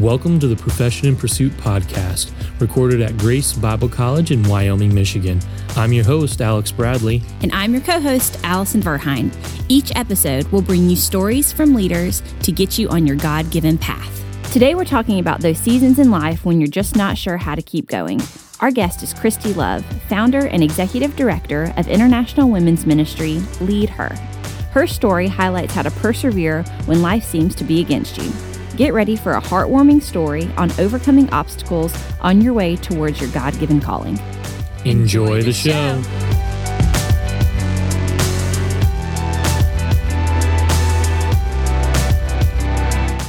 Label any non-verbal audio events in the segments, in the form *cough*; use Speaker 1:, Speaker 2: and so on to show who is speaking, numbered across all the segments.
Speaker 1: Welcome to the Profession in Pursuit podcast, recorded at Grace Bible College in Wyoming, Michigan. I'm your host, Alex Bradley.
Speaker 2: And I'm your co host, Allison Verheyen. Each episode will bring you stories from leaders to get you on your God given path. Today, we're talking about those seasons in life when you're just not sure how to keep going. Our guest is Christy Love, founder and executive director of International Women's Ministry, Lead Her. Her story highlights how to persevere when life seems to be against you. Get ready for a heartwarming story on overcoming obstacles on your way towards your God given calling.
Speaker 1: Enjoy the show.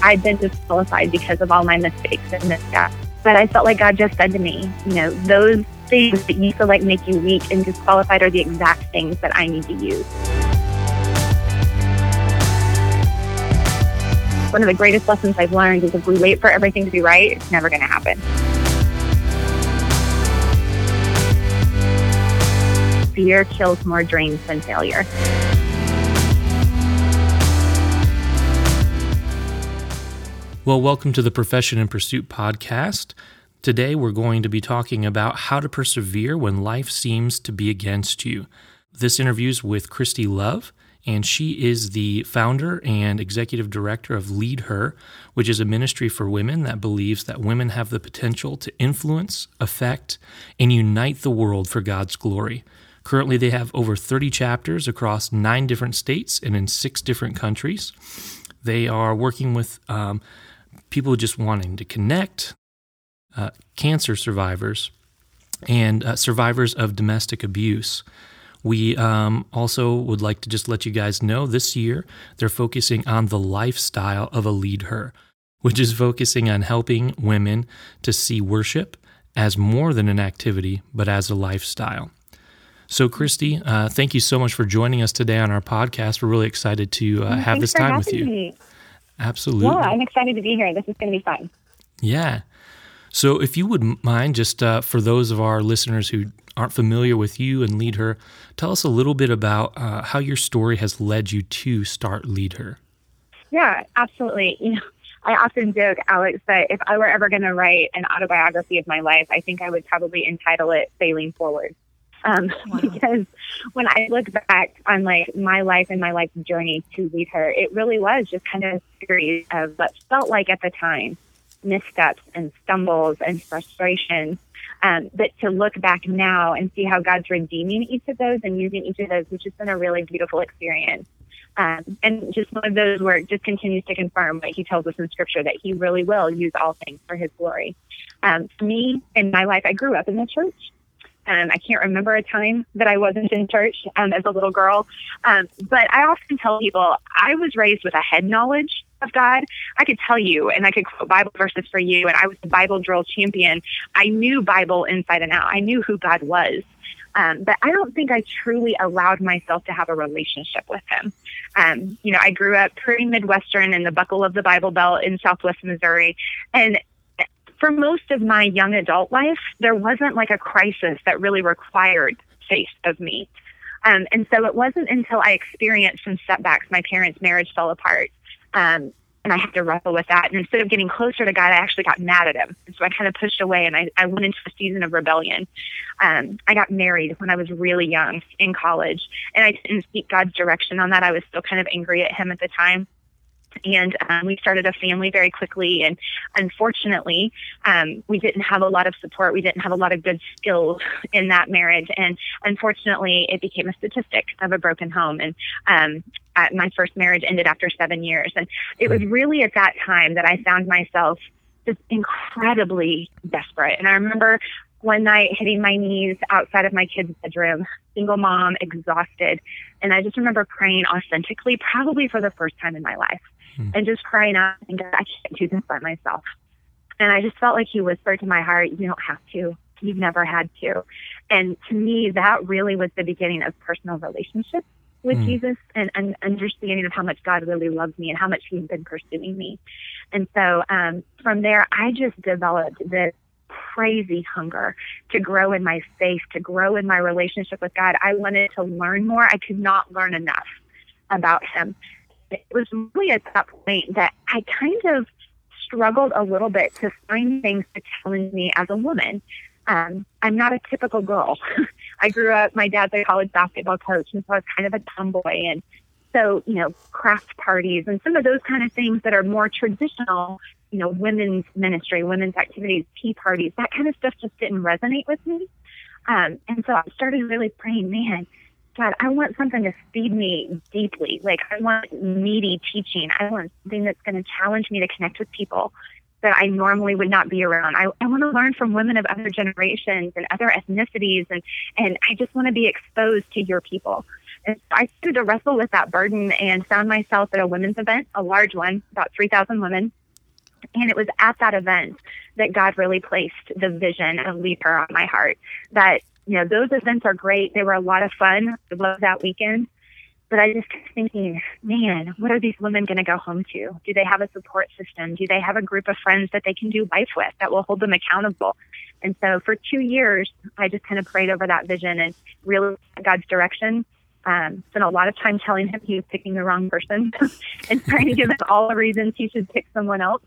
Speaker 3: I've been disqualified because of all my mistakes and missteps. But I felt like God just said to me, you know, those things that you feel like make you weak and disqualified are the exact things that I need to use. One of the greatest lessons I've learned is if we wait for everything to be right, it's never going to happen. Fear kills more dreams than failure.
Speaker 1: Well, welcome to the Profession in Pursuit podcast. Today, we're going to be talking about how to persevere when life seems to be against you. This interview is with Christy Love and she is the founder and executive director of Lead Her, which is a ministry for women that believes that women have the potential to influence, affect, and unite the world for God's glory. Currently, they have over 30 chapters across nine different states and in six different countries. They are working with um, people just wanting to connect, uh, cancer survivors, and uh, survivors of domestic abuse. We um, also would like to just let you guys know this year they're focusing on the lifestyle of a lead her, which is focusing on helping women to see worship as more than an activity, but as a lifestyle. So, Christy, uh, thank you so much for joining us today on our podcast. We're really excited to uh, have this time with you.
Speaker 3: Me.
Speaker 1: Absolutely.
Speaker 3: Yeah, I'm excited to be here. This is going to be fun.
Speaker 1: Yeah. So, if you would mind, just uh, for those of our listeners who aren't familiar with you and Lead Her, tell us a little bit about uh, how your story has led you to start Lead Her.
Speaker 3: Yeah, absolutely. You know, I often joke, Alex, that if I were ever going to write an autobiography of my life, I think I would probably entitle it "Failing Forward." Um, wow. Because when I look back on like my life and my life journey to lead her, it really was just kind of a series of what felt like at the time missteps and stumbles and frustrations um, but to look back now and see how God's redeeming each of those and using each of those, which has been a really beautiful experience. Um, and just one of those where it just continues to confirm what he tells us in scripture that he really will use all things for his glory. Um, for me, in my life, I grew up in the church. Um, I can't remember a time that I wasn't in church um, as a little girl. Um, but I often tell people I was raised with a head knowledge of God. I could tell you and I could quote Bible verses for you, and I was the Bible drill champion. I knew Bible inside and out, I knew who God was. Um, but I don't think I truly allowed myself to have a relationship with him. Um, you know, I grew up pretty Midwestern in the buckle of the Bible Belt in Southwest Missouri. And for most of my young adult life, there wasn't like a crisis that really required faith of me. Um, and so it wasn't until I experienced some setbacks, my parents' marriage fell apart, um, and I had to wrestle with that. And instead of getting closer to God, I actually got mad at him. And so I kind of pushed away and I, I went into a season of rebellion. Um, I got married when I was really young in college and I didn't seek God's direction on that. I was still kind of angry at him at the time and um, we started a family very quickly. And unfortunately, um, we didn't have a lot of support. We didn't have a lot of good skills in that marriage. And unfortunately, it became a statistic of a broken home. And um, my first marriage ended after seven years. And it was really at that time that I found myself just incredibly desperate. And I remember one night hitting my knees outside of my kid's bedroom, single mom, exhausted. And I just remember praying authentically, probably for the first time in my life hmm. and just crying out and God, I can't do this by myself. And I just felt like he whispered to my heart, you don't have to. You've never had to. And to me, that really was the beginning of personal relationship with mm. Jesus and an understanding of how much God really loves me and how much he's been pursuing me. And so um, from there, I just developed this crazy hunger to grow in my faith, to grow in my relationship with God. I wanted to learn more. I could not learn enough about him it was really at that point that I kind of struggled a little bit to find things to challenge me as a woman. Um, I'm not a typical girl. *laughs* I grew up, my dad's a college basketball coach, and so I was kind of a tomboy. And so, you know, craft parties and some of those kind of things that are more traditional, you know, women's ministry, women's activities, tea parties, that kind of stuff just didn't resonate with me. Um, and so I started really praying, man, God, I want something to feed me deeply. Like I want meaty teaching. I want something that's going to challenge me to connect with people that I normally would not be around. I, I want to learn from women of other generations and other ethnicities, and and I just want to be exposed to your people. And so I started to wrestle with that burden and found myself at a women's event, a large one, about 3,000 women. And it was at that event that God really placed the vision of Lead Her on my heart. That, you know, those events are great. They were a lot of fun. I loved that weekend. But I just kept thinking, man, what are these women going to go home to? Do they have a support system? Do they have a group of friends that they can do life with that will hold them accountable? And so for two years, I just kind of prayed over that vision and really God's direction. Um, spent a lot of time telling him he was picking the wrong person *laughs* and trying to give him all the reasons he should pick someone else.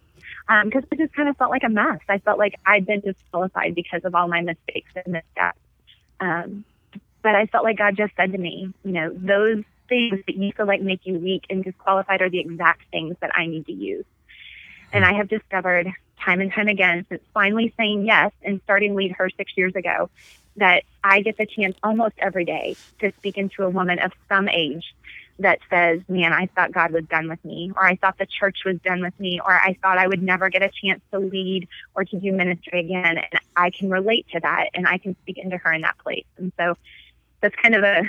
Speaker 3: Because um, I just kind of felt like a mess. I felt like I'd been disqualified because of all my mistakes and missteps. Um, but I felt like God just said to me, you know, those things that you feel like make you weak and disqualified are the exact things that I need to use. And I have discovered time and time again since finally saying yes and starting Lead Her six years ago that I get the chance almost every day to speak into a woman of some age that says, Man, I thought God was done with me, or I thought the church was done with me, or I thought I would never get a chance to lead or to do ministry again. And I can relate to that and I can speak into her in that place. And so that's kind of a,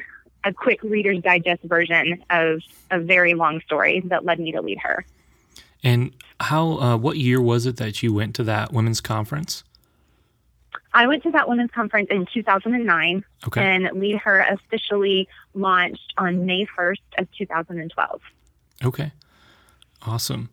Speaker 3: a quick Reader's Digest version of a very long story that led me to lead her.
Speaker 1: And how? Uh, what year was it that you went to that women's conference?
Speaker 3: I went to that women's conference in 2009, okay. and Lead Her officially launched on May 1st of 2012.
Speaker 1: Okay, awesome.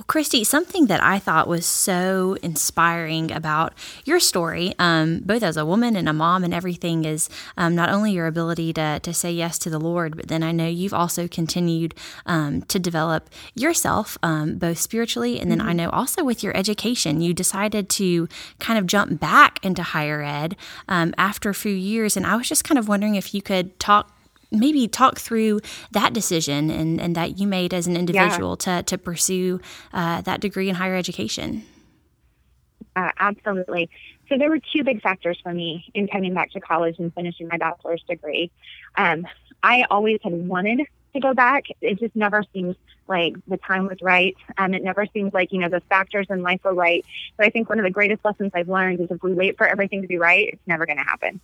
Speaker 2: Well, Christy, something that I thought was so inspiring about your story, um, both as a woman and a mom and everything, is um, not only your ability to, to say yes to the Lord, but then I know you've also continued um, to develop yourself, um, both spiritually and then mm-hmm. I know also with your education. You decided to kind of jump back into higher ed um, after a few years. And I was just kind of wondering if you could talk maybe talk through that decision and, and that you made as an individual yeah. to, to pursue uh, that degree in higher education.
Speaker 3: Uh, absolutely. So there were two big factors for me in coming back to college and finishing my bachelor's degree. Um, I always had wanted to go back. It just never seemed like the time was right. Um, it never seemed like, you know, the factors in life were right. But I think one of the greatest lessons I've learned is if we wait for everything to be right, it's never going to happen.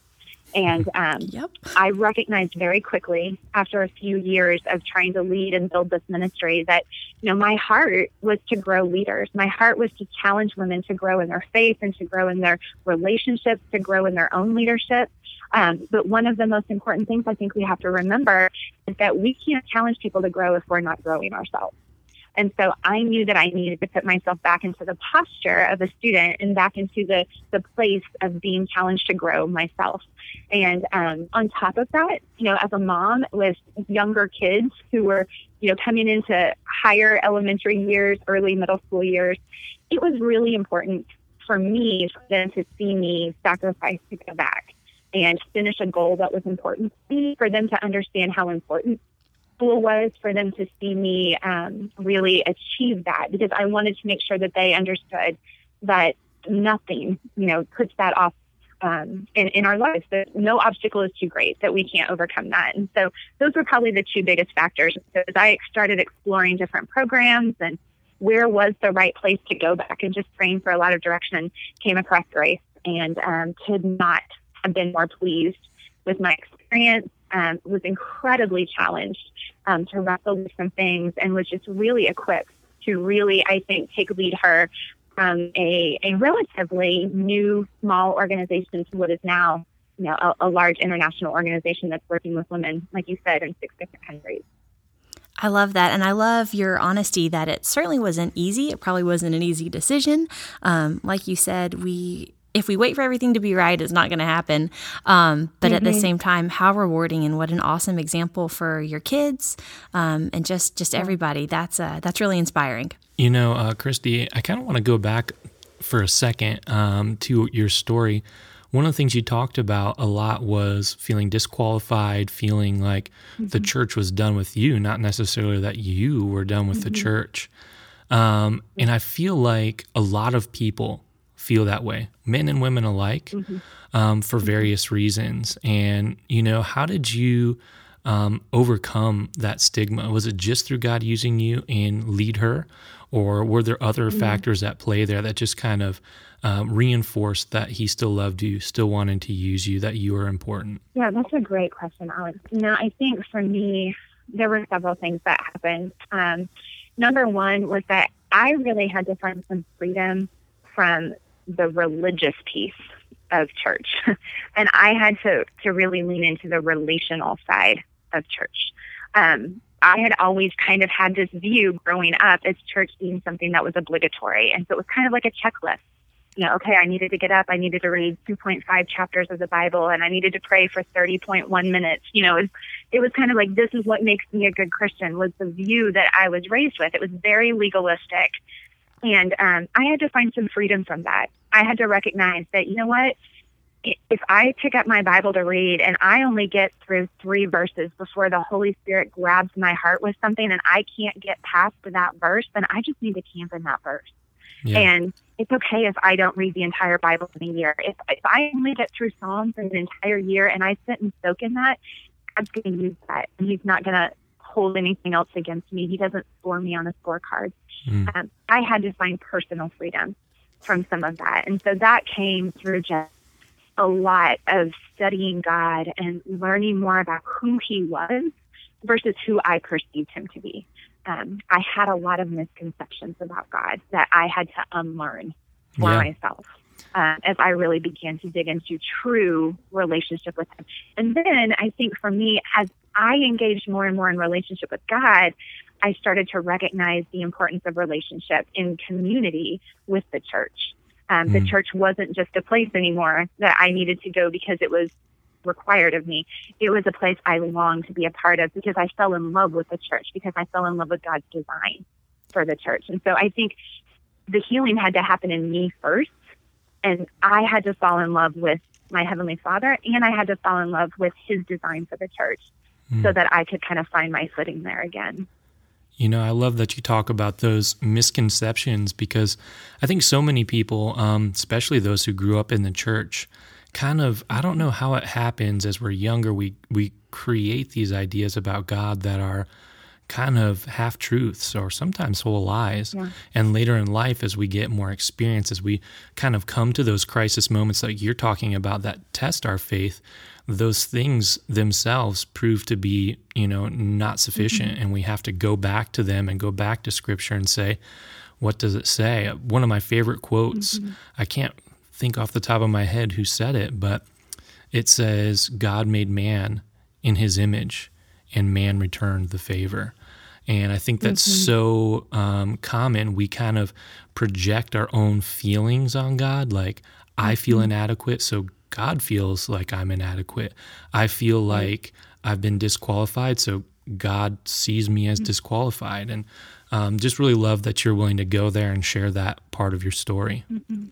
Speaker 3: And um, yep. I recognized very quickly after a few years of trying to lead and build this ministry that, you know, my heart was to grow leaders. My heart was to challenge women to grow in their faith and to grow in their relationships, to grow in their own leadership. Um, but one of the most important things I think we have to remember is that we can't challenge people to grow if we're not growing ourselves. And so I knew that I needed to put myself back into the posture of a student and back into the, the place of being challenged to grow myself. And um, on top of that, you know, as a mom with younger kids who were, you know, coming into higher elementary years, early middle school years, it was really important for me for them to see me sacrifice to go back and finish a goal that was important to me, for them to understand how important school was for them to see me um, really achieve that because I wanted to make sure that they understood that nothing, you know, puts that off um, in, in our lives. That no obstacle is too great that we can't overcome that. And so those were probably the two biggest factors. So as I started exploring different programs and where was the right place to go back and just praying for a lot of direction, came across grace and um, could not have been more pleased with my experience um, was incredibly challenged um, to wrestle with some things and was just really equipped to really, I think, take lead her from a, a relatively new small organization to what is now, you know, a, a large international organization that's working with women, like you said, in six different countries.
Speaker 2: I love that. And I love your honesty that it certainly wasn't easy. It probably wasn't an easy decision. Um, like you said, we if we wait for everything to be right, it's not going to happen. Um, but mm-hmm. at the mm-hmm. same time, how rewarding and what an awesome example for your kids um, and just just everybody. That's uh, that's really inspiring.
Speaker 1: You know, uh, Christy, I kind of want to go back for a second um, to your story. One of the things you talked about a lot was feeling disqualified, feeling like mm-hmm. the church was done with you, not necessarily that you were done with mm-hmm. the church. Um, and I feel like a lot of people feel that way, men and women alike, mm-hmm. um, for mm-hmm. various reasons. And, you know, how did you um, overcome that stigma? Was it just through God using you and lead her? Or were there other mm-hmm. factors at play there that just kind of um, reinforced that he still loved you, still wanted to use you, that you were important?
Speaker 3: Yeah, that's a great question, Alex. Know, I think for me, there were several things that happened. Um, number one was that I really had to find some freedom from the religious piece of church. *laughs* and I had to, to really lean into the relational side of church. Um, I had always kind of had this view growing up as church being something that was obligatory. And so it was kind of like a checklist. You know, okay, I needed to get up, I needed to read 2.5 chapters of the Bible, and I needed to pray for 30.1 minutes. You know, it was, it was kind of like this is what makes me a good Christian was the view that I was raised with. It was very legalistic. And um, I had to find some freedom from that. I had to recognize that, you know what? If I pick up my Bible to read and I only get through three verses before the Holy Spirit grabs my heart with something and I can't get past that verse, then I just need to camp in that verse. Yeah. And it's okay if I don't read the entire Bible in a year. If, if I only get through Psalms in an entire year and I sit and soak in that, God's going to use that. And He's not going to hold anything else against me. He doesn't score me on a scorecard. Mm. Um, I had to find personal freedom from some of that. And so that came through just a lot of studying God and learning more about who He was versus who I perceived Him to be. Um, I had a lot of misconceptions about God that I had to unlearn for yeah. myself. Uh, as I really began to dig into true relationship with Him. And then I think for me, as I engaged more and more in relationship with God, I started to recognize the importance of relationship in community with the church. Um, mm. The church wasn't just a place anymore that I needed to go because it was required of me. It was a place I longed to be a part of because I fell in love with the church, because I fell in love with God's design for the church. And so I think the healing had to happen in me first. And I had to fall in love with my Heavenly Father, and I had to fall in love with His design for the church mm. so that I could kind of find my footing there again.
Speaker 1: You know, I love that you talk about those misconceptions because I think so many people, um, especially those who grew up in the church, kind of I don't know how it happens as we're younger. We we create these ideas about God that are kind of half truths or sometimes whole lies. Yeah. And later in life, as we get more experience, as we kind of come to those crisis moments that you're talking about that test our faith, those things themselves prove to be, you know, not sufficient. Mm-hmm. And we have to go back to them and go back to scripture and say, what does it say? One of my favorite quotes, mm-hmm. I can't think off the top of my head who said it, but it says, God made man in his image and man returned the favor. And I think that's mm-hmm. so um, common. We kind of project our own feelings on God, like, I feel mm-hmm. inadequate, so God feels like I'm inadequate. I feel like I've been disqualified, so God sees me as mm-hmm. disqualified. And um, just really love that you're willing to go there and share that part of your story.
Speaker 3: Mm-hmm.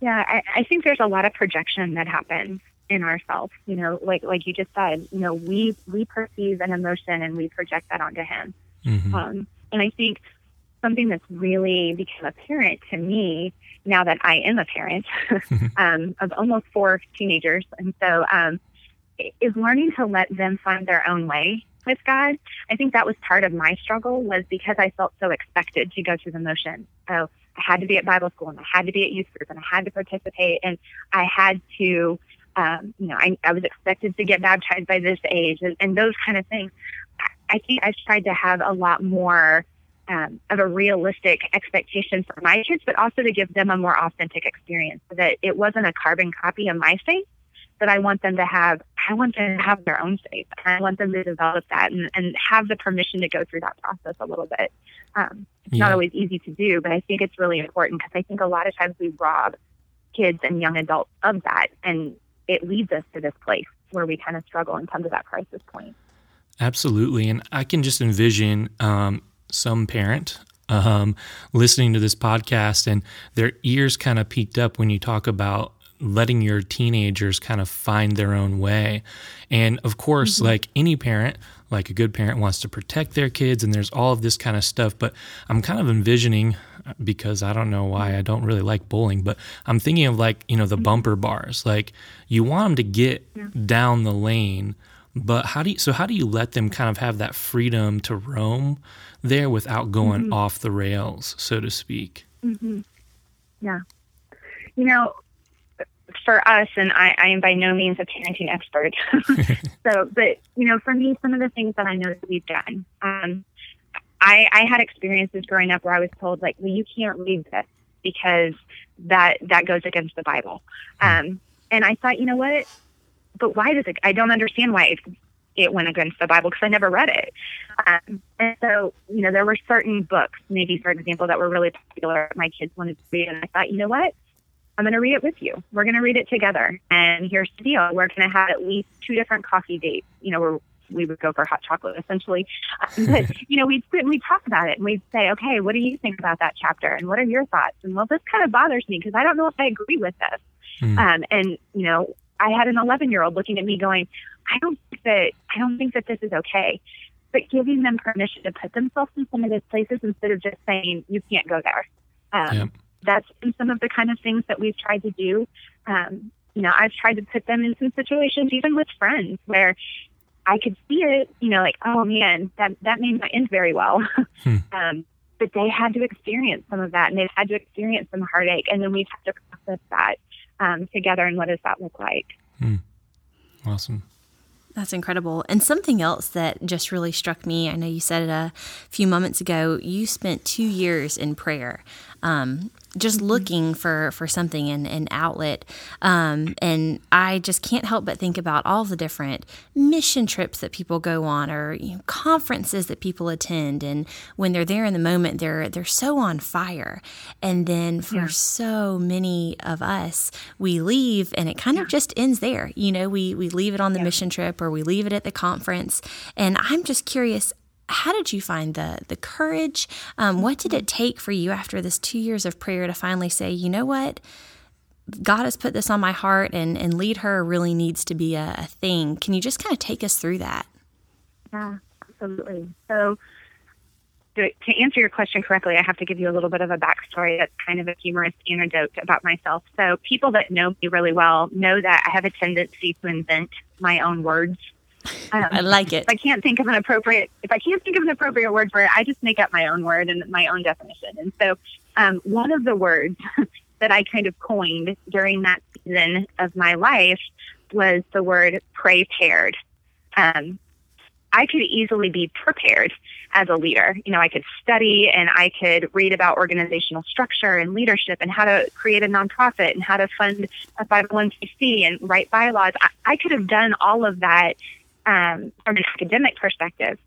Speaker 3: Yeah, I, I think there's a lot of projection that happens in ourselves. You know, like like you just said, you know, we we perceive an emotion and we project that onto him. Mm-hmm. Um, and I think something that's really become apparent to me now that I am a parent *laughs* um, of almost four teenagers, and so um, is learning to let them find their own way with God. I think that was part of my struggle was because I felt so expected to go through the motions. So I had to be at Bible school and I had to be at youth group and I had to participate and I had to, um, you know, I, I was expected to get baptized by this age and, and those kind of things. I think I tried to have a lot more um, of a realistic expectation for my kids, but also to give them a more authentic experience so that it wasn't a carbon copy of my faith, but I want them to have, I want them to have their own faith. I want them to develop that and, and have the permission to go through that process a little bit. Um, it's yeah. not always easy to do, but I think it's really important because I think a lot of times we rob kids and young adults of that. And it leads us to this place where we kind of struggle and come to that crisis point.
Speaker 1: Absolutely. And I can just envision um, some parent um, listening to this podcast and their ears kind of peaked up when you talk about letting your teenagers kind of find their own way. And of course, mm-hmm. like any parent, like a good parent wants to protect their kids and there's all of this kind of stuff, but I'm kind of envisioning because I don't know why I don't really like bowling, but I'm thinking of like, you know, the bumper bars. Like you want them to get yeah. down the lane, but how do you so how do you let them kind of have that freedom to roam there without going mm-hmm. off the rails, so to speak?
Speaker 3: Mm-hmm. Yeah. You know, for us, and I, I am by no means a parenting expert. *laughs* so, but you know, for me, some of the things that I know that we've done, um, I, I had experiences growing up where I was told like, well, you can't read this because that that goes against the Bible. Um, and I thought, you know what? But why does it? I don't understand why it, it went against the Bible because I never read it. Um, and so, you know, there were certain books, maybe for example, that were really popular. My kids wanted to read, and I thought, you know what? I'm going to read it with you. We're going to read it together. And here's the deal: we're going to have at least two different coffee dates. You know, where we would go for hot chocolate essentially. Um, *laughs* but you know, we'd sit and we'd talk about it, and we'd say, okay, what do you think about that chapter, and what are your thoughts? And well, this kind of bothers me because I don't know if I agree with this. Mm. Um, and you know, I had an 11 year old looking at me going, I don't think that I don't think that this is okay. But giving them permission to put themselves in some of those places instead of just saying you can't go there. Um, yep that's been some of the kind of things that we've tried to do. Um, you know, I've tried to put them in some situations, even with friends, where I could see it. You know, like, oh man, that that may not end very well. *laughs* Hmm. um, but they had to experience some of that, and they've had to experience some heartache, and then we've had to process that um, together. And what does that look like?
Speaker 1: Hmm. Awesome.
Speaker 2: That's incredible. And something else that just really struck me I know you said it a few moments ago you spent two years in prayer. Um, just looking for for something and an outlet um, and i just can't help but think about all the different mission trips that people go on or you know, conferences that people attend and when they're there in the moment they're they're so on fire and then for yeah. so many of us we leave and it kind yeah. of just ends there you know we we leave it on the yeah. mission trip or we leave it at the conference and i'm just curious how did you find the the courage? Um, what did it take for you after this two years of prayer to finally say, you know what? God has put this on my heart, and, and lead her really needs to be a, a thing. Can you just kind of take us through that?
Speaker 3: Yeah, absolutely. So, to, to answer your question correctly, I have to give you a little bit of a backstory that's kind of a humorous anecdote about myself. So, people that know me really well know that I have a tendency to invent my own words
Speaker 2: um, I like it.
Speaker 3: If I can't think of an appropriate, if I can't think of an appropriate word for it, I just make up my own word and my own definition. And so, um, one of the words *laughs* that I kind of coined during that season of my life was the word prepared. Um, I could easily be prepared as a leader. You know, I could study and I could read about organizational structure and leadership and how to create a nonprofit and how to fund a 501c and write bylaws. I, I could have done all of that um, from an academic perspective.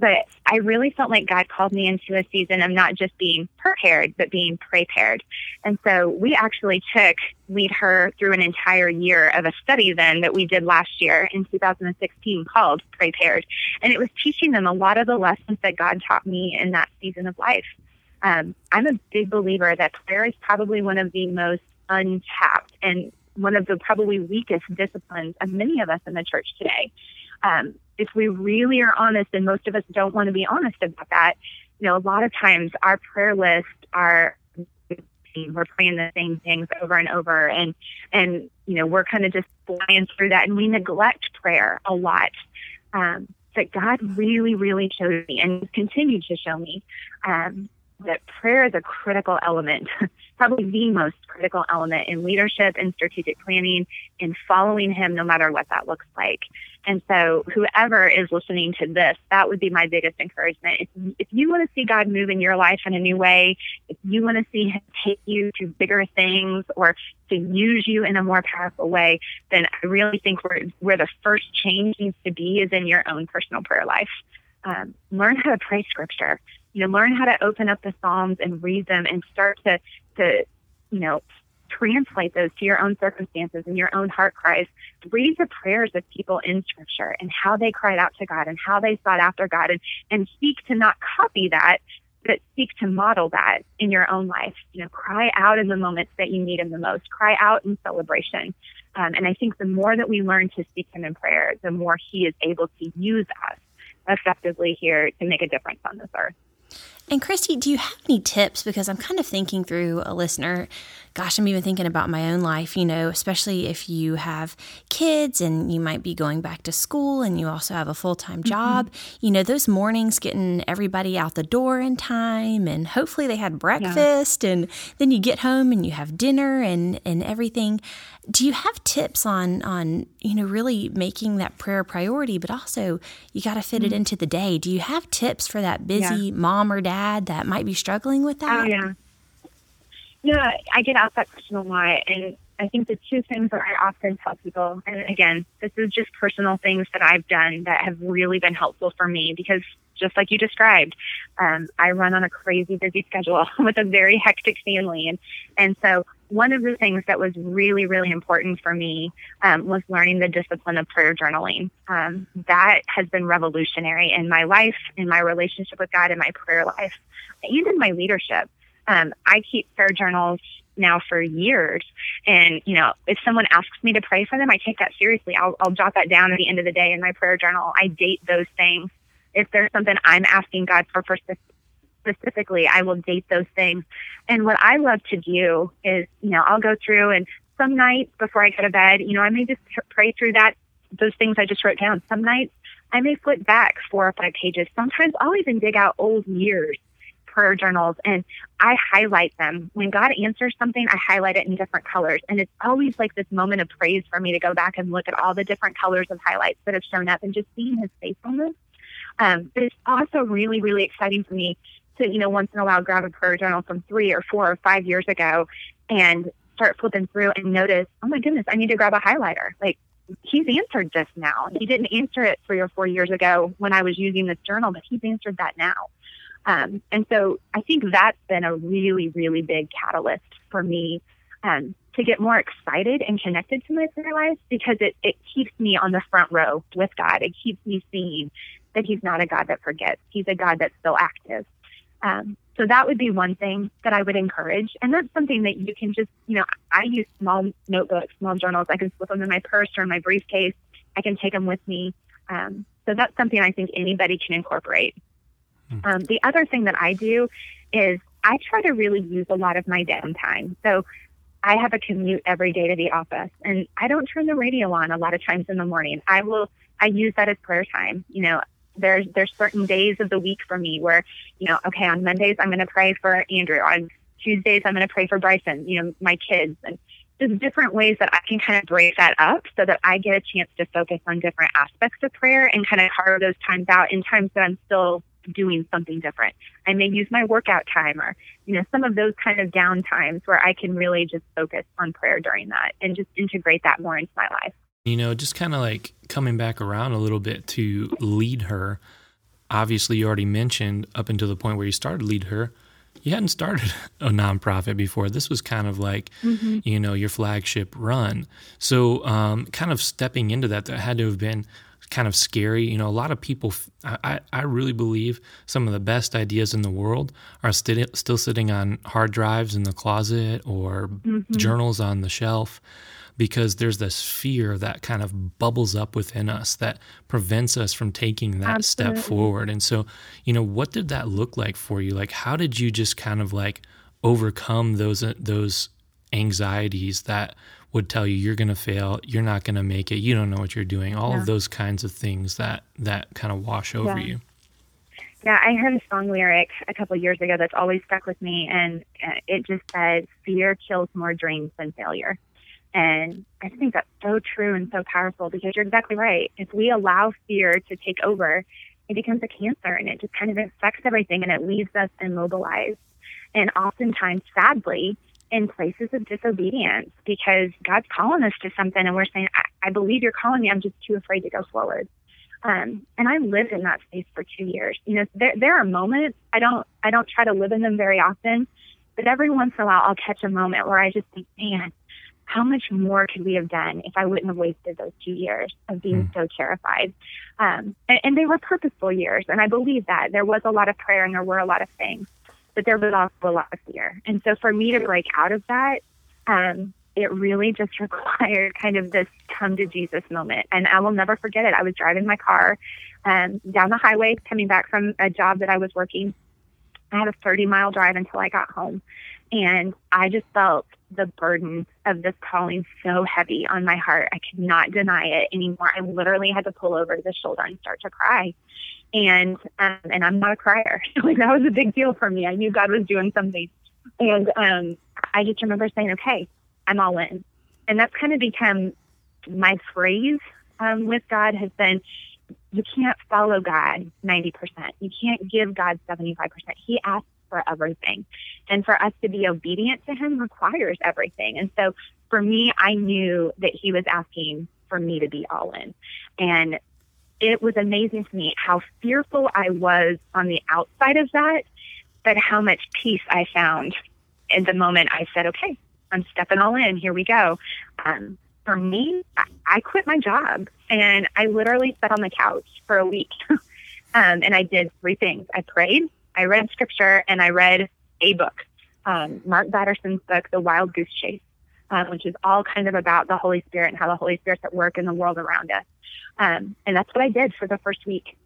Speaker 3: But I really felt like God called me into a season of not just being prepared, but being prepared. And so we actually took Lead Her through an entire year of a study then that we did last year in 2016 called Prepared. And it was teaching them a lot of the lessons that God taught me in that season of life. Um, I'm a big believer that prayer is probably one of the most untapped and one of the probably weakest disciplines of many of us in the church today. Um, if we really are honest, and most of us don't want to be honest about that, you know, a lot of times our prayer list are we're praying the same things over and over, and and you know we're kind of just flying through that, and we neglect prayer a lot. Um, but God really, really showed me, and continued to show me, um, that prayer is a critical element, *laughs* probably the most critical element in leadership and strategic planning, in following Him, no matter what that looks like. And so, whoever is listening to this, that would be my biggest encouragement. If, if you want to see God move in your life in a new way, if you want to see Him take you to bigger things or to use you in a more powerful way, then I really think where, where the first change needs to be is in your own personal prayer life. Um, learn how to pray scripture. You know, learn how to open up the Psalms and read them and start to, to, you know, translate those to your own circumstances and your own heart cries. Read the prayers of people in scripture and how they cried out to God and how they sought after God and, and seek to not copy that, but seek to model that in your own life. You know, cry out in the moments that you need him the most. Cry out in celebration. Um, and I think the more that we learn to seek him in prayer, the more he is able to use us effectively here to make a difference on this earth.
Speaker 2: And Christy, do you have any tips? Because I'm kind of thinking through a listener. Gosh, I'm even thinking about my own life, you know, especially if you have kids and you might be going back to school and you also have a full time job. Mm-hmm. You know, those mornings getting everybody out the door in time and hopefully they had breakfast yeah. and then you get home and you have dinner and, and everything. Do you have tips on on, you know, really making that prayer a priority, but also you got to fit mm-hmm. it into the day? Do you have tips for that busy yeah. mom or dad? dad that might be struggling with that?
Speaker 3: Oh, yeah. Yeah, I get asked that question a lot. And I think the two things that I often tell people, and again, this is just personal things that I've done that have really been helpful for me because just like you described, um, I run on a crazy busy schedule *laughs* with a very hectic family. And, and so one of the things that was really, really important for me um, was learning the discipline of prayer journaling. Um, that has been revolutionary in my life, in my relationship with God, in my prayer life, and in my leadership. Um, I keep prayer journals now for years. And, you know, if someone asks me to pray for them, I take that seriously. I'll, I'll jot that down at the end of the day in my prayer journal. I date those things. If there's something I'm asking God for, for specifically, I will date those things. And what I love to do is, you know, I'll go through and some nights before I go to bed, you know, I may just pray through that, those things I just wrote down. Some nights I may flip back four or five pages. Sometimes I'll even dig out old years prayer journals and I highlight them. When God answers something, I highlight it in different colors. And it's always like this moment of praise for me to go back and look at all the different colors of highlights that have shown up and just seeing his faithfulness. Um, but it's also really, really exciting for me to, you know, once in a while grab a prayer journal from three or four or five years ago and start flipping through and notice, oh my goodness, I need to grab a highlighter. Like he's answered this now. He didn't answer it three or four years ago when I was using this journal, but he's answered that now. Um, and so I think that's been a really, really big catalyst for me um, to get more excited and connected to my prayer life because it, it keeps me on the front row with God. It keeps me seeing that He's not a God that forgets, He's a God that's still active. Um, so that would be one thing that I would encourage. And that's something that you can just, you know, I use small notebooks, small journals. I can slip them in my purse or in my briefcase. I can take them with me. Um, so that's something I think anybody can incorporate. Hmm. Um, the other thing that I do is I try to really use a lot of my downtime. So I have a commute every day to the office and I don't turn the radio on a lot of times in the morning. I will, I use that as prayer time. You know, there's there's certain days of the week for me where you know okay on mondays i'm going to pray for andrew on tuesdays i'm going to pray for bryson you know my kids and just different ways that i can kind of break that up so that i get a chance to focus on different aspects of prayer and kind of carve those times out in times that i'm still doing something different i may use my workout time or you know some of those kind of down times where i can really just focus on prayer during that and just integrate that more into my life
Speaker 1: you know, just kind of like coming back around a little bit to lead her. Obviously, you already mentioned up until the point where you started lead her, you hadn't started *laughs* a nonprofit before. This was kind of like, mm-hmm. you know, your flagship run. So, um, kind of stepping into that, that had to have been kind of scary. You know, a lot of people, I, I really believe some of the best ideas in the world are st- still sitting on hard drives in the closet or mm-hmm. journals on the shelf because there's this fear that kind of bubbles up within us that prevents us from taking that Absolutely. step forward. And so, you know, what did that look like for you? Like, how did you just kind of like overcome those uh, those anxieties that would tell you you're going to fail, you're not going to make it, you don't know what you're doing, all yeah. of those kinds of things that that kind of wash over yeah. you.
Speaker 3: Yeah, I heard a song lyric a couple years ago that's always stuck with me, and uh, it just says, "Fear kills more dreams than failure." And I think that's so true and so powerful because you're exactly right. If we allow fear to take over, it becomes a cancer and it just kind of infects everything and it leaves us immobilized. And oftentimes, sadly, in places of disobedience because God's calling us to something and we're saying, I, I believe you're calling me. I'm just too afraid to go forward. Um, and I lived in that space for two years. You know, there, there are moments I don't, I don't try to live in them very often, But every once in a while, I'll catch a moment where I just think, man, how much more could we have done if I wouldn't have wasted those two years of being mm. so terrified? Um, and, and they were purposeful years, and I believe that there was a lot of prayer and there were a lot of things, but there was also a lot of fear. And so for me to break out of that, um, it really just *laughs* required kind of this come to Jesus moment. And I will never forget it. I was driving my car um, down the highway coming back from a job that I was working. I had a 30 mile drive until I got home. And I just felt the burden of this calling so heavy on my heart. I could not deny it anymore. I literally had to pull over to the shoulder and start to cry. And um, and I'm not a crier. *laughs* like that was a big deal for me. I knew God was doing something. And um, I just remember saying, "Okay, I'm all in." And that's kind of become my phrase um, with God has been, "You can't follow God 90%. You can't give God 75%. He asks for everything. And for us to be obedient to him requires everything. And so for me, I knew that he was asking for me to be all in. And it was amazing to me how fearful I was on the outside of that, but how much peace I found in the moment I said, okay, I'm stepping all in. Here we go. Um, for me, I quit my job and I literally sat on the couch for a week. *laughs* um, and I did three things. I prayed, I read scripture and I read a book, um, Mark Batterson's book, The Wild Goose Chase, um, which is all kind of about the Holy Spirit and how the Holy Spirit's at work in the world around us. Um, and that's what I did for the first week.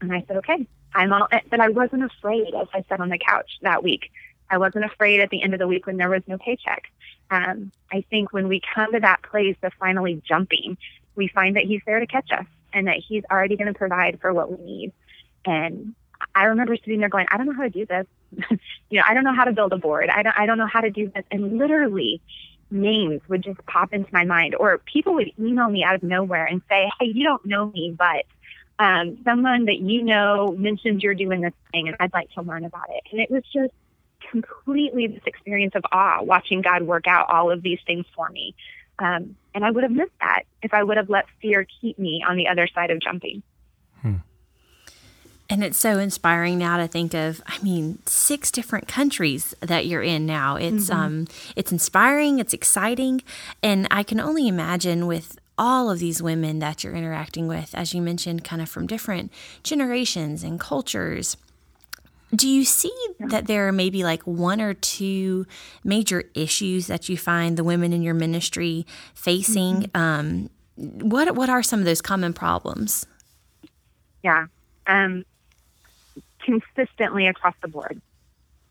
Speaker 3: And I said, okay, I'm all, but I wasn't afraid as I sat on the couch that week. I wasn't afraid at the end of the week when there was no paycheck. Um, I think when we come to that place of finally jumping, we find that He's there to catch us and that He's already going to provide for what we need. And I remember sitting there going, I don't know how to do this. *laughs* you know, I don't know how to build a board. I don't, I don't know how to do this. And literally, names would just pop into my mind, or people would email me out of nowhere and say, Hey, you don't know me, but um, someone that you know mentioned you're doing this thing, and I'd like to learn about it. And it was just completely this experience of awe, watching God work out all of these things for me. Um, and I would have missed that if I would have let fear keep me on the other side of jumping.
Speaker 2: And it's so inspiring now to think of, I mean, six different countries that you're in now. It's mm-hmm. um it's inspiring, it's exciting, and I can only imagine with all of these women that you're interacting with, as you mentioned, kind of from different generations and cultures. Do you see that there are maybe like one or two major issues that you find the women in your ministry facing? Mm-hmm. Um, what what are some of those common problems?
Speaker 3: Yeah. Um, consistently across the board.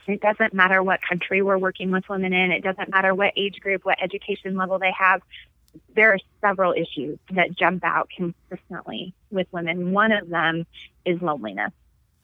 Speaker 3: It doesn't matter what country we're working with women in. It doesn't matter what age group, what education level they have. There are several issues that jump out consistently with women. One of them is loneliness.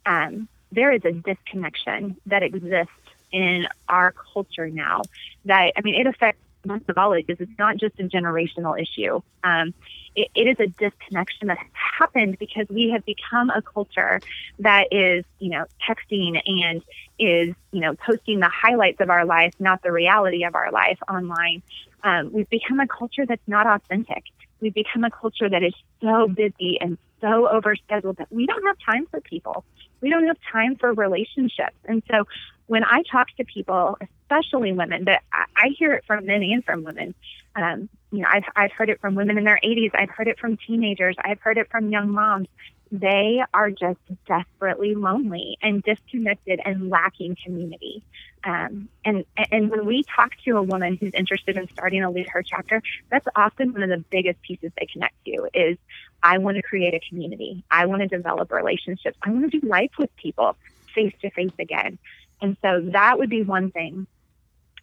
Speaker 3: Um, there is a disconnection that exists in our culture now that, I mean, it affects most of all ages. It's not just a generational issue. Um, it, it is a disconnection that happened because we have become a culture that is, you know, texting and is, you know, posting the highlights of our life, not the reality of our life online. Um, we've become a culture that's not authentic. We've become a culture that is so busy and so overscheduled that we don't have time for people. We don't have time for relationships. And so when I talk to people, especially women, but I, I hear it from men and from women, um, you know, I've, I've heard it from women in their 80s. I've heard it from teenagers. I've heard it from young moms. They are just desperately lonely and disconnected and lacking community. Um, and and when we talk to a woman who's interested in starting a lead her chapter, that's often one of the biggest pieces they connect to is I want to create a community. I want to develop relationships. I want to do life with people face to face again. And so that would be one thing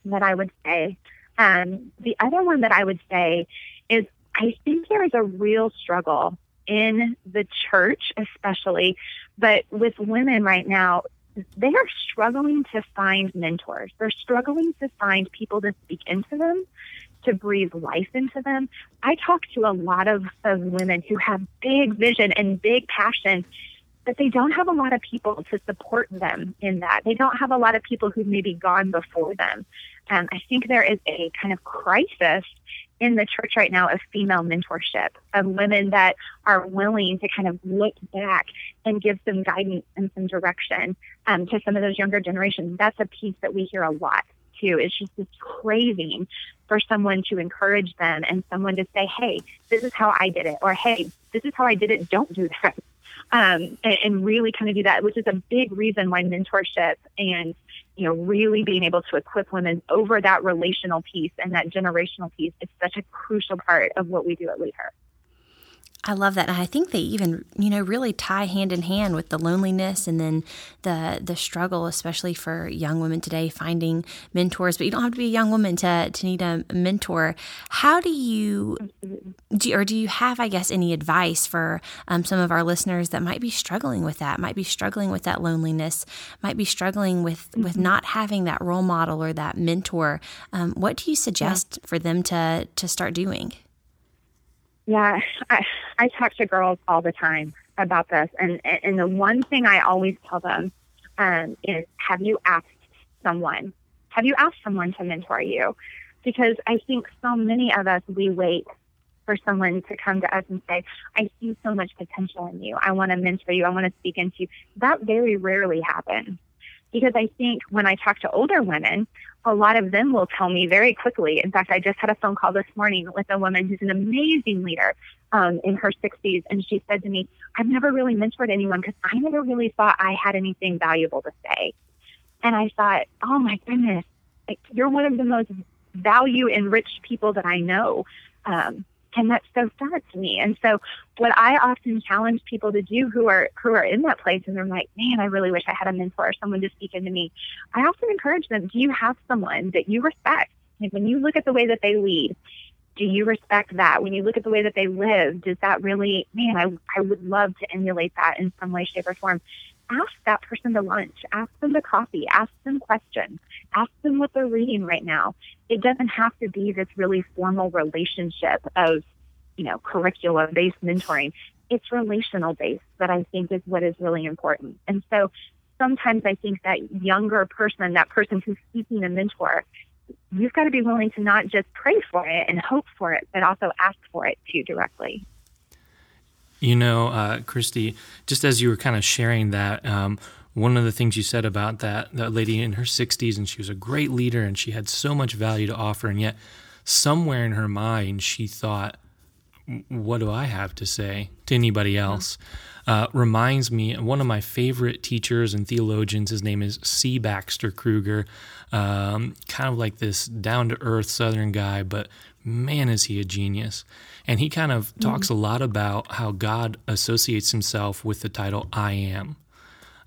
Speaker 3: that I would say. Um, the other one that I would say is I think there is a real struggle in the church, especially, but with women right now, they are struggling to find mentors. They're struggling to find people to speak into them, to breathe life into them. I talk to a lot of, of women who have big vision and big passion but they don't have a lot of people to support them in that. They don't have a lot of people who've maybe gone before them. Um, I think there is a kind of crisis in the church right now of female mentorship, of women that are willing to kind of look back and give some guidance and some direction um, to some of those younger generations. That's a piece that we hear a lot too. It's just this craving for someone to encourage them and someone to say, hey, this is how I did it, or hey, this is how I did it, don't do that. Um, and, and really kind of do that, which is a big reason why mentorship and you know, really being able to equip women over that relational piece and that generational piece is such a crucial part of what we do at Lead Her.
Speaker 2: I love that. And I think they even, you know, really tie hand in hand with the loneliness and then the the struggle, especially for young women today, finding mentors. But you don't have to be a young woman to, to need a mentor. How do you, do, or do you have, I guess, any advice for um, some of our listeners that might be struggling with that, might be struggling with that loneliness, might be struggling with, mm-hmm. with not having that role model or that mentor? Um, what do you suggest yeah. for them to, to start doing?
Speaker 3: Yeah, I, I talk to girls all the time about this, and and the one thing I always tell them um, is, have you asked someone? Have you asked someone to mentor you? Because I think so many of us we wait for someone to come to us and say, I see so much potential in you. I want to mentor you. I want to speak into you. That very rarely happens because I think when I talk to older women, a lot of them will tell me very quickly. In fact, I just had a phone call this morning with a woman who's an amazing leader um, in her 60s, and she said to me, I've never really mentored anyone because I never really thought I had anything valuable to say. And I thought, oh my goodness, like, you're one of the most value enriched people that I know. Um, and that's so sad to me. And so what I often challenge people to do who are who are in that place and they're like, Man, I really wish I had a mentor or someone to speak into me. I often encourage them, do you have someone that you respect? Like when you look at the way that they lead, do you respect that? When you look at the way that they live, does that really man, I I would love to emulate that in some way, shape, or form ask that person to lunch, ask them to coffee, ask them questions, ask them what they're reading right now. It doesn't have to be this really formal relationship of, you know, curriculum based mentoring. It's relational based that I think is what is really important. And so sometimes I think that younger person, that person who's seeking a mentor, you've got to be willing to not just pray for it and hope for it, but also ask for it too directly.
Speaker 1: You know, uh, Christy, just as you were kind of sharing that, um, one of the things you said about that that lady in her 60s, and she was a great leader, and she had so much value to offer, and yet somewhere in her mind she thought, "What do I have to say to anybody else?" Uh, reminds me one of my favorite teachers and theologians. His name is C. Baxter Kruger, um, kind of like this down to earth Southern guy, but man, is he a genius. And he kind of talks mm-hmm. a lot about how God associates himself with the title I am.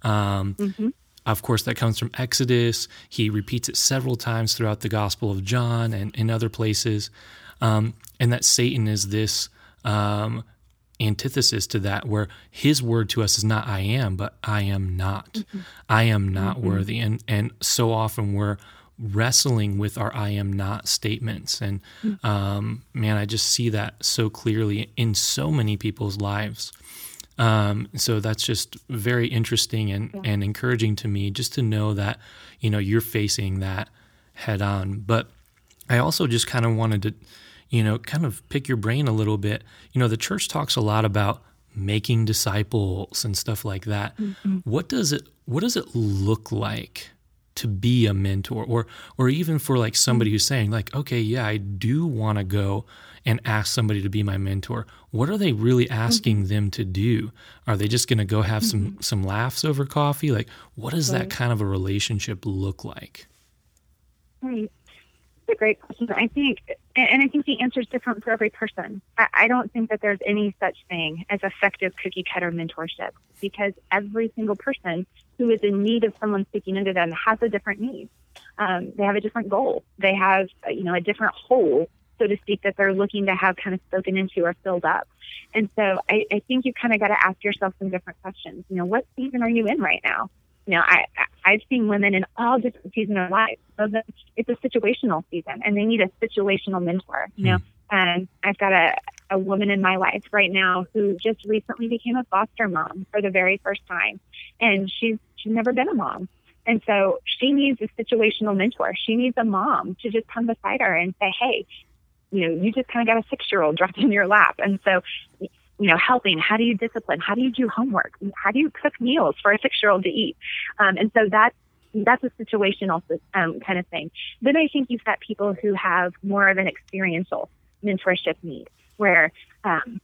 Speaker 1: Um, mm-hmm. Of course, that comes from Exodus. He repeats it several times throughout the Gospel of John and in other places. Um, and that Satan is this um, antithesis to that, where his word to us is not I am, but I am not. Mm-hmm. I am not mm-hmm. worthy. And, and so often we're wrestling with our I am not statements. And um, man, I just see that so clearly in so many people's lives. Um, so that's just very interesting and, yeah. and encouraging to me just to know that, you know, you're facing that head on. But I also just kind of wanted to, you know, kind of pick your brain a little bit. You know, the church talks a lot about making disciples and stuff like that. Mm-hmm. What does it what does it look like to be a mentor or or even for like somebody who's saying like okay yeah I do want to go and ask somebody to be my mentor what are they really asking mm-hmm. them to do are they just going to go have mm-hmm. some some laughs over coffee like what does right. that kind of a relationship look like
Speaker 3: right a great question. I think, and I think the answer is different for every person. I, don't think that there's any such thing as effective cookie cutter mentorship because every single person who is in need of someone speaking into them has a different need. Um, they have a different goal. They have, you know, a different hole, so to speak, that they're looking to have kind of spoken into or filled up. And so I, I think you kind of got to ask yourself some different questions. You know, what season are you in right now? You know, I, I've seen women in all different seasons of life. So it's a situational season and they need a situational mentor, you know. Mm. And I've got a, a woman in my life right now who just recently became a foster mom for the very first time. And she's she's never been a mom. And so she needs a situational mentor. She needs a mom to just come beside her and say, Hey, you know, you just kind of got a six year old dropped in your lap. And so, you know, helping, how do you discipline? How do you do homework? How do you cook meals for a six year old to eat? Um, and so that's, that's a situational um, kind of thing. Then I think you've got people who have more of an experiential mentorship need where um,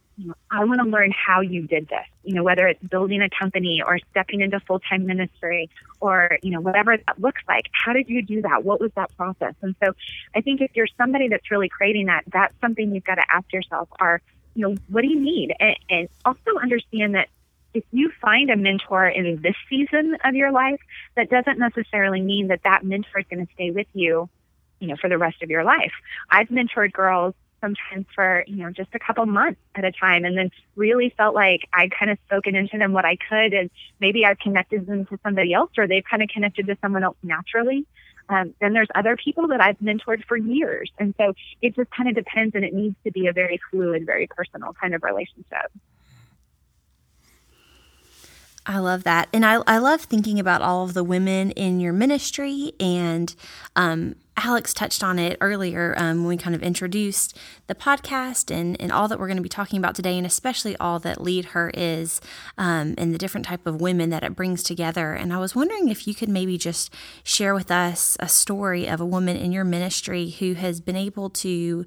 Speaker 3: I want to learn how you did this, you know, whether it's building a company or stepping into full time ministry or, you know, whatever that looks like. How did you do that? What was that process? And so I think if you're somebody that's really creating that, that's something you've got to ask yourself are, you know, what do you need? And, and also understand that if you find a mentor in this season of your life, that doesn't necessarily mean that that mentor is going to stay with you, you know, for the rest of your life. I've mentored girls sometimes for you know just a couple months at a time and then really felt like i kind of spoken into them what i could and maybe i've connected them to somebody else or they've kind of connected to someone else naturally um, then there's other people that i've mentored for years and so it just kind of depends and it needs to be a very fluid very personal kind of relationship
Speaker 2: I love that. And I, I love thinking about all of the women in your ministry. And um, Alex touched on it earlier um, when we kind of introduced the podcast and, and all that we're going to be talking about today, and especially all that Lead Her is um, and the different type of women that it brings together. And I was wondering if you could maybe just share with us a story of a woman in your ministry who has been able to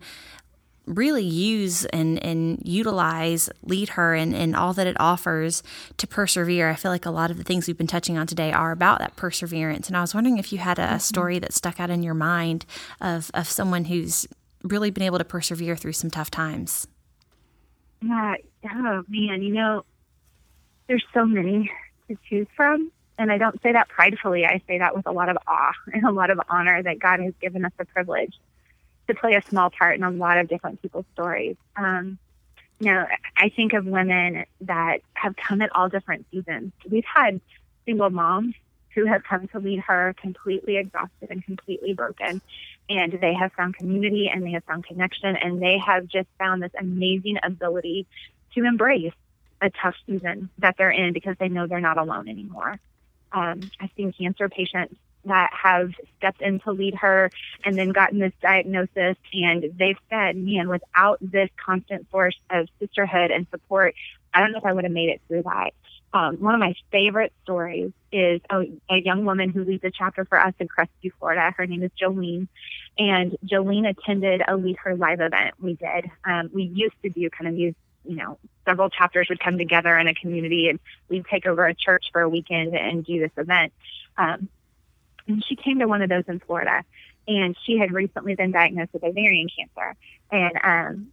Speaker 2: really use and, and utilize lead her and, and all that it offers to persevere. I feel like a lot of the things we've been touching on today are about that perseverance. And i was wondering if you had a, mm-hmm. story that stuck out in your mind of, of someone who's really been able to persevere through some tough times.
Speaker 3: Yeah oh man you know there's so many to choose from. And i don't say that pridefully. I say that with a lot of awe and a lot of honor that god has given us the privilege to play a small part in a lot of different people's stories. Um, you know, I think of women that have come at all different seasons. We've had single moms who have come to lead her completely exhausted and completely broken. And they have found community and they have found connection and they have just found this amazing ability to embrace a tough season that they're in because they know they're not alone anymore. Um, I've seen cancer patients that have stepped in to lead her and then gotten this diagnosis. And they've said, man, without this constant source of sisterhood and support, I don't know if I would have made it through that. Um, one of my favorite stories is a, a, young woman who leads a chapter for us in Crestview, Florida. Her name is Jolene. And Jolene attended a Lead Her Live event we did. Um, we used to do kind of these, you know, several chapters would come together in a community and we'd take over a church for a weekend and do this event. Um, and she came to one of those in Florida, and she had recently been diagnosed with ovarian cancer. And um,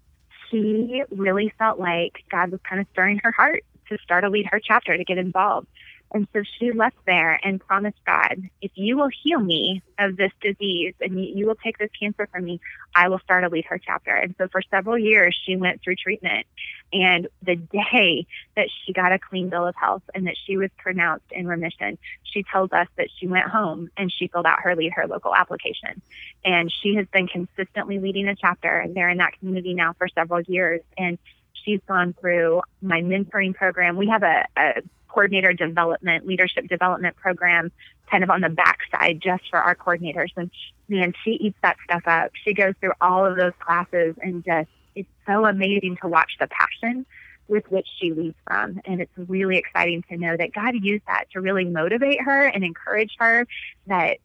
Speaker 3: she really felt like God was kind of stirring her heart to start a lead her chapter to get involved. And so she left there and promised God, if you will heal me of this disease and you, will take this cancer from me, I will start a lead her chapter. And so for several years, she went through treatment. And the day that she got a clean bill of health and that she was pronounced in remission, she tells us that she went home and she filled out her lead her local application. And she has been consistently leading a chapter there in that community now for several years. And she's gone through my mentoring program. We have a, a coordinator development, leadership development program kind of on the backside just for our coordinators. And man, she eats that stuff up. She goes through all of those classes and just, it's so amazing to watch the passion with which she leads from. And it's really exciting to know that God used that to really motivate her and encourage her that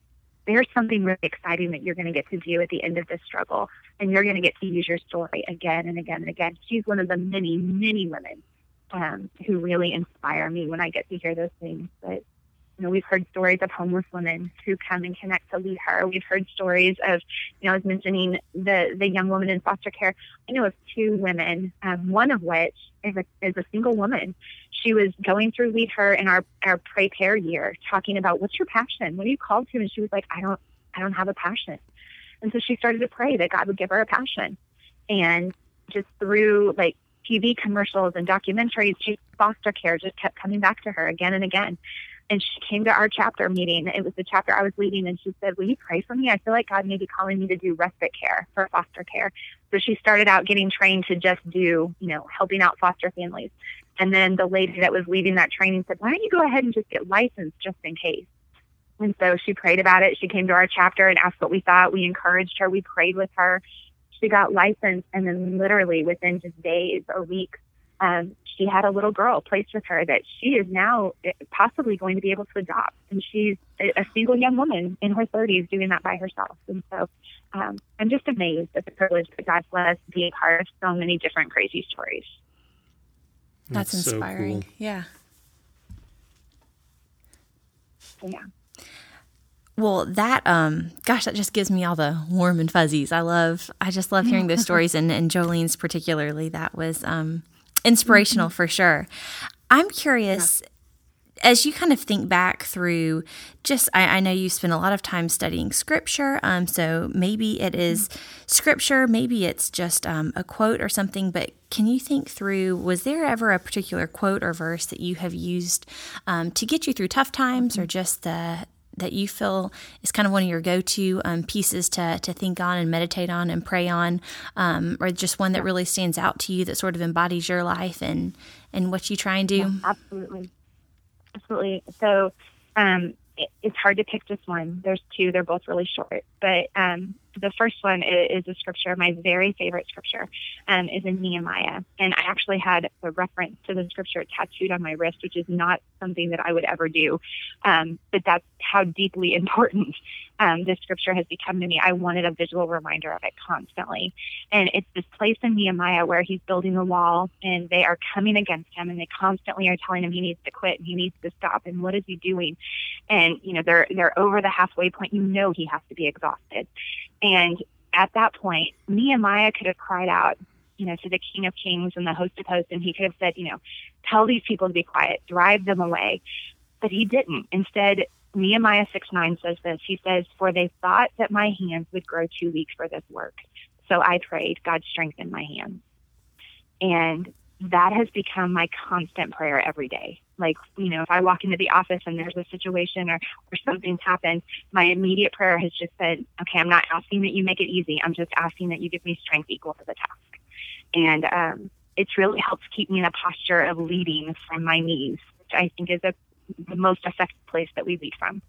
Speaker 3: there's something really exciting that you're going to get to do at the end of this struggle. And you're going to get to use your story again and again and again. She's one of the many, many women um, who really inspire me when I get to hear those things. But you know, we've heard stories of homeless women who come and connect to lead her. We've heard stories of, you know, I was mentioning the the young woman in foster care. I know of two women, um, one of which is a, is a single woman. She was going through lead her in our our pray pair year, talking about what's your passion, what are you called to, and she was like, I don't I don't have a passion, and so she started to pray that God would give her a passion, and just through like TV commercials and documentaries, she, foster care just kept coming back to her again and again. And she came to our chapter meeting. It was the chapter I was leading, and she said, Will you pray for me? I feel like God may be calling me to do respite care for foster care. So she started out getting trained to just do, you know, helping out foster families. And then the lady that was leading that training said, Why don't you go ahead and just get licensed just in case? And so she prayed about it. She came to our chapter and asked what we thought. We encouraged her. We prayed with her She got licensed, and then literally within just days or weeks, um, she had a little girl placed with her that she is now eh, possibly going to be able to adopt. And she's a, single young woman in her 30s doing that by herself. And so um, I'm just amazed at the privilege that God's let us be a part of so many different crazy stories.
Speaker 2: That's, That's inspiring. So cool. Yeah.
Speaker 3: Yeah.
Speaker 2: Well, that um gosh, that just gives me all the warm and fuzzies. I love I just love hearing those stories and, and Jolene's particularly. That was um inspirational mm-hmm. for sure. I'm curious yeah as you kind of think back through just I, I, know you spend a lot of time studying scripture um, so maybe it is scripture maybe it's just um, a quote or something but can you think through was there ever a particular quote or verse that you have used um, to get you through tough times or just the that you feel is kind of one of your go-to um, pieces to, to think on and meditate on and pray on, um, or just one that really stands out to you that sort of embodies your life and and what you try and do?
Speaker 3: Yeah, absolutely, absolutely. So um, it, it's hard to pick just one. There's two. They're both really short, but um, the first one is, a scripture. My very favorite scripture um, is in Nehemiah, and I actually had a reference to the scripture tattooed on my wrist, which is not something that I would ever do, um, but that's how deeply *laughs* important um, this scripture has become to me. I wanted a visual reminder of it constantly, and it's this place in Nehemiah where he's building a wall, and they are coming against him, and they constantly are telling him he needs to quit, and he needs to stop, and what is he doing? And you know they're they're over the halfway point. You know he has to be exhausted and at that point, Nehemiah could have cried out, you know, to the King of Kings and the host of hosts, and he could have said, you know, tell these people to be quiet, drive them away. But he didn't. Instead, Nehemiah 6 9 says this. He says, For they thought that my hands would grow too weak for this work. So I prayed, God strengthen my hands. And that has become my constant prayer every day. Like, you know, if I walk into the office and there's a situation or, or something's happened, my immediate prayer has just said, okay, I'm not asking that you make it easy. I'm just asking that you give me strength equal to the task. And um, it's really helps keep me in a posture of leading from my knees, which I think is a, the most effective place that we lead from.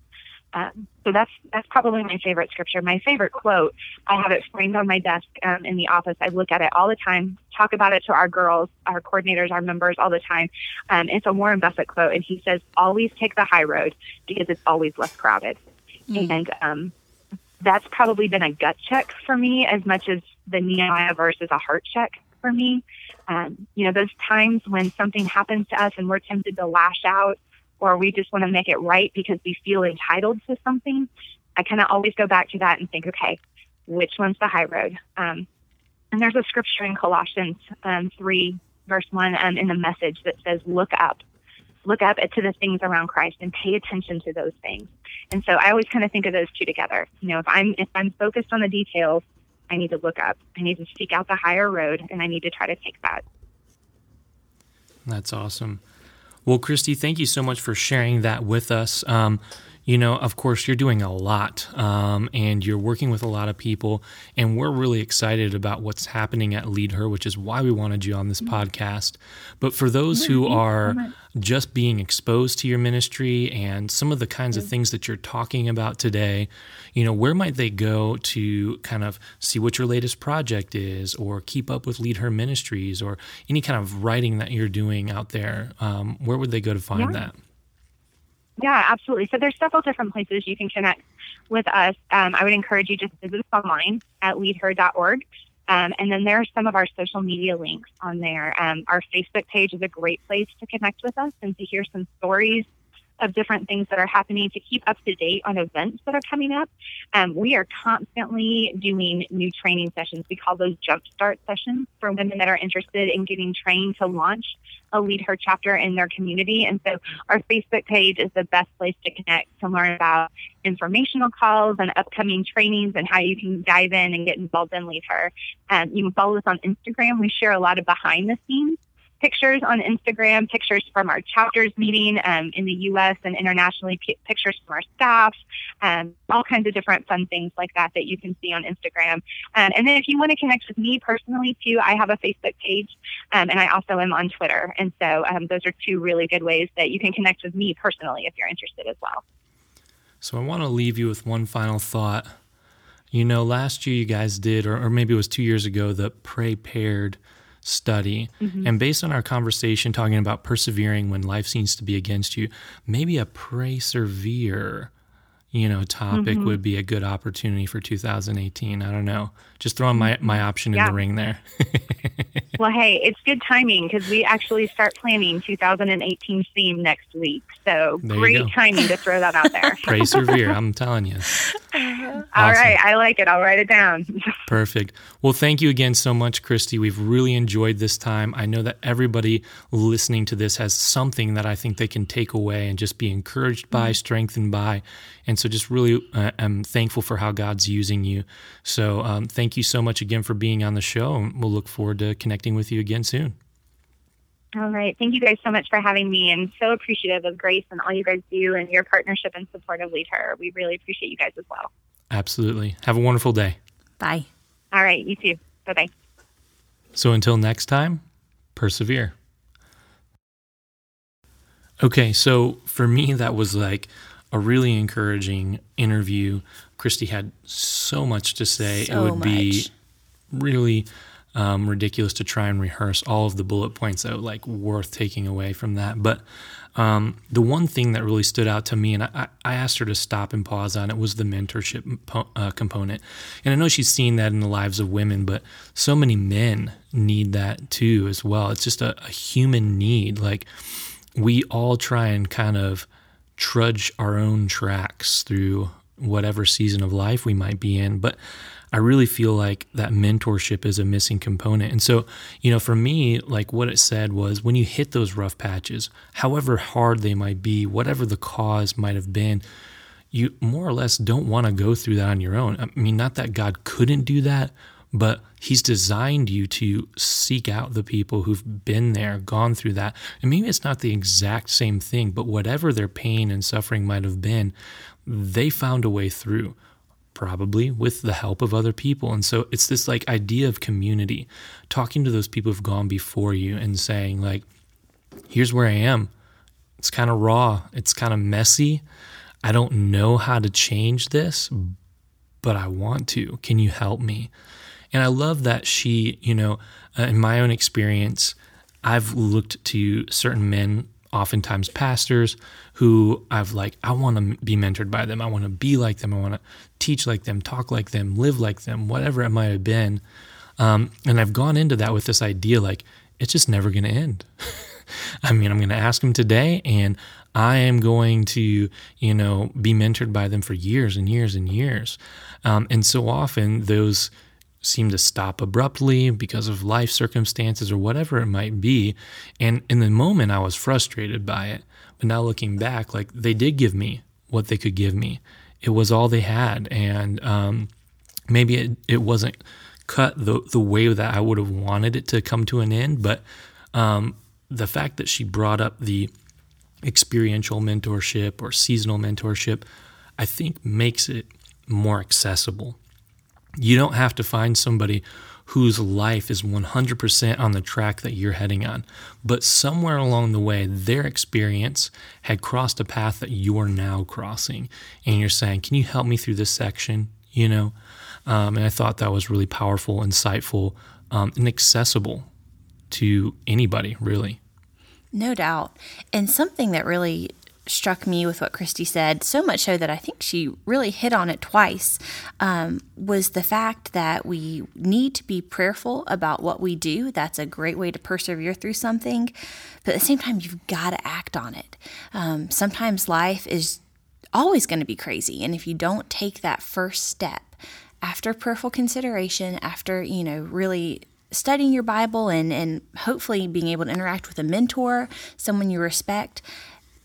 Speaker 3: Um, so that's that's probably my favorite scripture. My favorite quote. I have it framed on my desk um, in the office. I look at it all the time. Talk about it to our girls, our coordinators, our members all the time. Um, it's a Warren Buffett quote, and he says, "Always take the high road because it's always less crowded." Mm-hmm. And um, that's probably been a gut check for me as much as the Nehemiah verse is a heart check for me. Um, you know, those times when something happens to us and we're tempted to lash out or we just want to make it right because we feel entitled to something, I kind of always go back to that and think, okay, which one's the high road? Um, and there's a scripture in Colossians um, 3, verse 1, um, in the message that says, look up. Look up to the things around Christ and pay attention to those things. And so I always kind of think of those two together. You know, if I'm if I'm focused on the details, I need to look up. I need to seek out the higher road, and I need to try to take that.
Speaker 1: That's awesome. Well, Christy, thank you so much for sharing that with us. Um, you know, of course, you're doing a lot um, and you're working with a lot of people. And we're really excited about what's happening at Lead Her, which is why we wanted you on this mm-hmm. podcast. But for those who are just being exposed to your ministry and some of the kinds of things that you're talking about today, you know, where might they go to kind of see what your latest project is or keep up with Lead Her Ministries or any kind of writing that you're doing out there? Um, where would they go to find yeah. that?
Speaker 3: Yeah, absolutely. So there's several different places you can connect with us. Um, I would encourage you just to visit us online at leadher.org. Um, and then there are some of our social media links on there. Um, our Facebook page is a great place to connect with us and to hear some stories of different things that are happening to keep up to date on events that are coming up. Um, we are constantly doing new training sessions. We call those jumpstart sessions for women that are interested in getting trained to launch a Lead Her chapter in their community. And so our Facebook page is the best place to connect to learn about informational calls and upcoming trainings and how you can dive in and get involved in Lead Her. Um, you can follow us on Instagram. We share a lot of behind the scenes pictures on Instagram, pictures from our chapters meeting um, in the U.S. and internationally, p- pictures from our staff, um, all kinds of different fun things like that that you can see on Instagram. Um, and then if you want to connect with me personally too, I have a Facebook page, um, and I also am on Twitter. And so um, those are two really good ways that you can connect with me personally if you're interested as well.
Speaker 1: So I want to leave you with one final thought You know, last year you guys did, or, or maybe it was two years ago, the Pray Paired study. Mm-hmm. And based on our conversation talking about persevering when life seems to be against you, maybe a pray severe you know topic mm-hmm. would be a good opportunity for 2018 i don't know just throwing my my option yeah. in the ring there. *laughs*
Speaker 3: Well hey it's good timing because we actually start planning 2018 theme next week. So there great timing to throw that out there. *laughs*
Speaker 1: Pray severe i'm telling you.
Speaker 3: Awesome. all right i like it. I'll write it down. *laughs*
Speaker 1: Perfect. Well thank you again so much christy. We've really enjoyed this time. I know that everybody listening to this has something that i think they can take away and just be encouraged by mm-hmm. strengthened by. And so just really uh, am thankful for how God's using you. So um, thank you so much again for being on the show. And we'll look forward to connecting with you again soon.
Speaker 3: All right. Thank you guys so much for having me and so appreciative of Grace and all you guys do and your partnership and support of Lead Her. We really appreciate you guys as well.
Speaker 1: Absolutely. Have a wonderful day.
Speaker 2: Bye.
Speaker 3: All right. You too. Bye bye.
Speaker 1: So until next time, persevere. Okay. So for me, that was like, a really encouraging interview. Christy had so much to say. So it would much. be really um, ridiculous to try and rehearse all of the bullet points that like worth taking away from that. But um, the one thing that really stood out to me, and I, I, asked her to stop and pause on it, was the mentorship uh, component. And I know she's seen that in the lives of women, but so many men need that too as well. It's just a, a human need. Like we all try and kind of trudge our own tracks through whatever season of life we might be in. But I really feel like that mentorship is a missing component. And so, you know, for me, like what it said was when you hit those rough patches, however hard they might be, whatever the cause might have been, you more or less don't want to go through that on your own. I mean, not that God couldn't do that, but he's designed you to seek out the people who've been there, gone through that. And maybe it's not the exact same thing, but whatever their pain and suffering might have been, they found a way through, probably with the help of other people. And so it's this like idea of community, talking to those people who've gone before you and saying, like, here's where I am. It's kind of raw, it's kind of messy. I don't know how to change this, but I want to. Can you help me? And I love that she, you know, uh, in my own experience, I've looked to certain men, oftentimes pastors, who I've like, I want to be mentored by them. I want to be like them. I want to teach like them, talk like them, live like them, whatever it might have been. Um, and I've gone into that with this idea like, it's just never going to end. *laughs* I mean, I'm going to ask them today, and I am going to, you know, be mentored by them for years and years and years. Um, and so often, those seem to stop abruptly because of life circumstances or whatever it might be. And in the moment, I was frustrated by it. But now looking back, like they did give me what they could give me. It was all they had. And um, maybe it, it wasn't cut the, the way that I would have wanted it to come to an end. But um, the fact that she brought up the experiential mentorship or seasonal mentorship, I think makes it more accessible you don't have to find somebody whose life is 100% on the track that you're heading on. But somewhere along the way, their experience had crossed a path that you're now crossing. And you're saying, Can you help me through this section? You know? Um, and I thought that was really powerful, insightful, um, and accessible to anybody, really.
Speaker 2: No doubt. And something that really struck me with what Christy said, so much so that I think she really hit on it twice, um, was the fact that we need to be prayerful about what we do. That's a great way to persevere through something. But at the same time, you've got to act on it. Um, sometimes life is always going to be crazy. And if you don't take that first step, after prayerful consideration, after, you know, really studying your Bible and, and hopefully being able to interact with a mentor, someone you respect,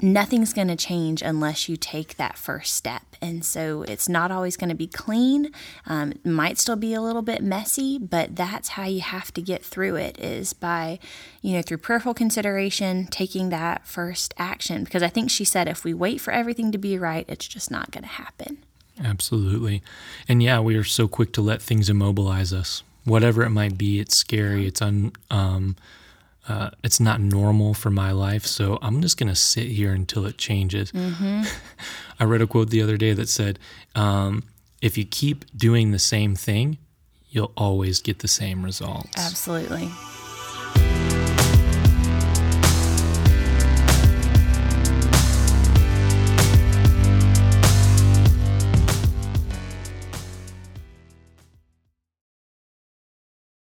Speaker 2: nothing's going to change unless you take that first step. And so it's not always going to be clean. Um, it might still be a little bit messy, but that's how you have to get through it is by, you know, through prayerful consideration, taking that first action. Because I think she said if we wait for everything to be right, it's just not going to happen.
Speaker 1: Absolutely. And yeah, we are so quick to let things immobilize us. Whatever it might be, it's scary, it's un, um, uh, it's not normal for my life, so I'm just going to sit here until it changes. Mm-hmm. *laughs* I read a quote the other day that said, um, if you keep doing the same thing, you'll always get the same results.
Speaker 2: Absolutely.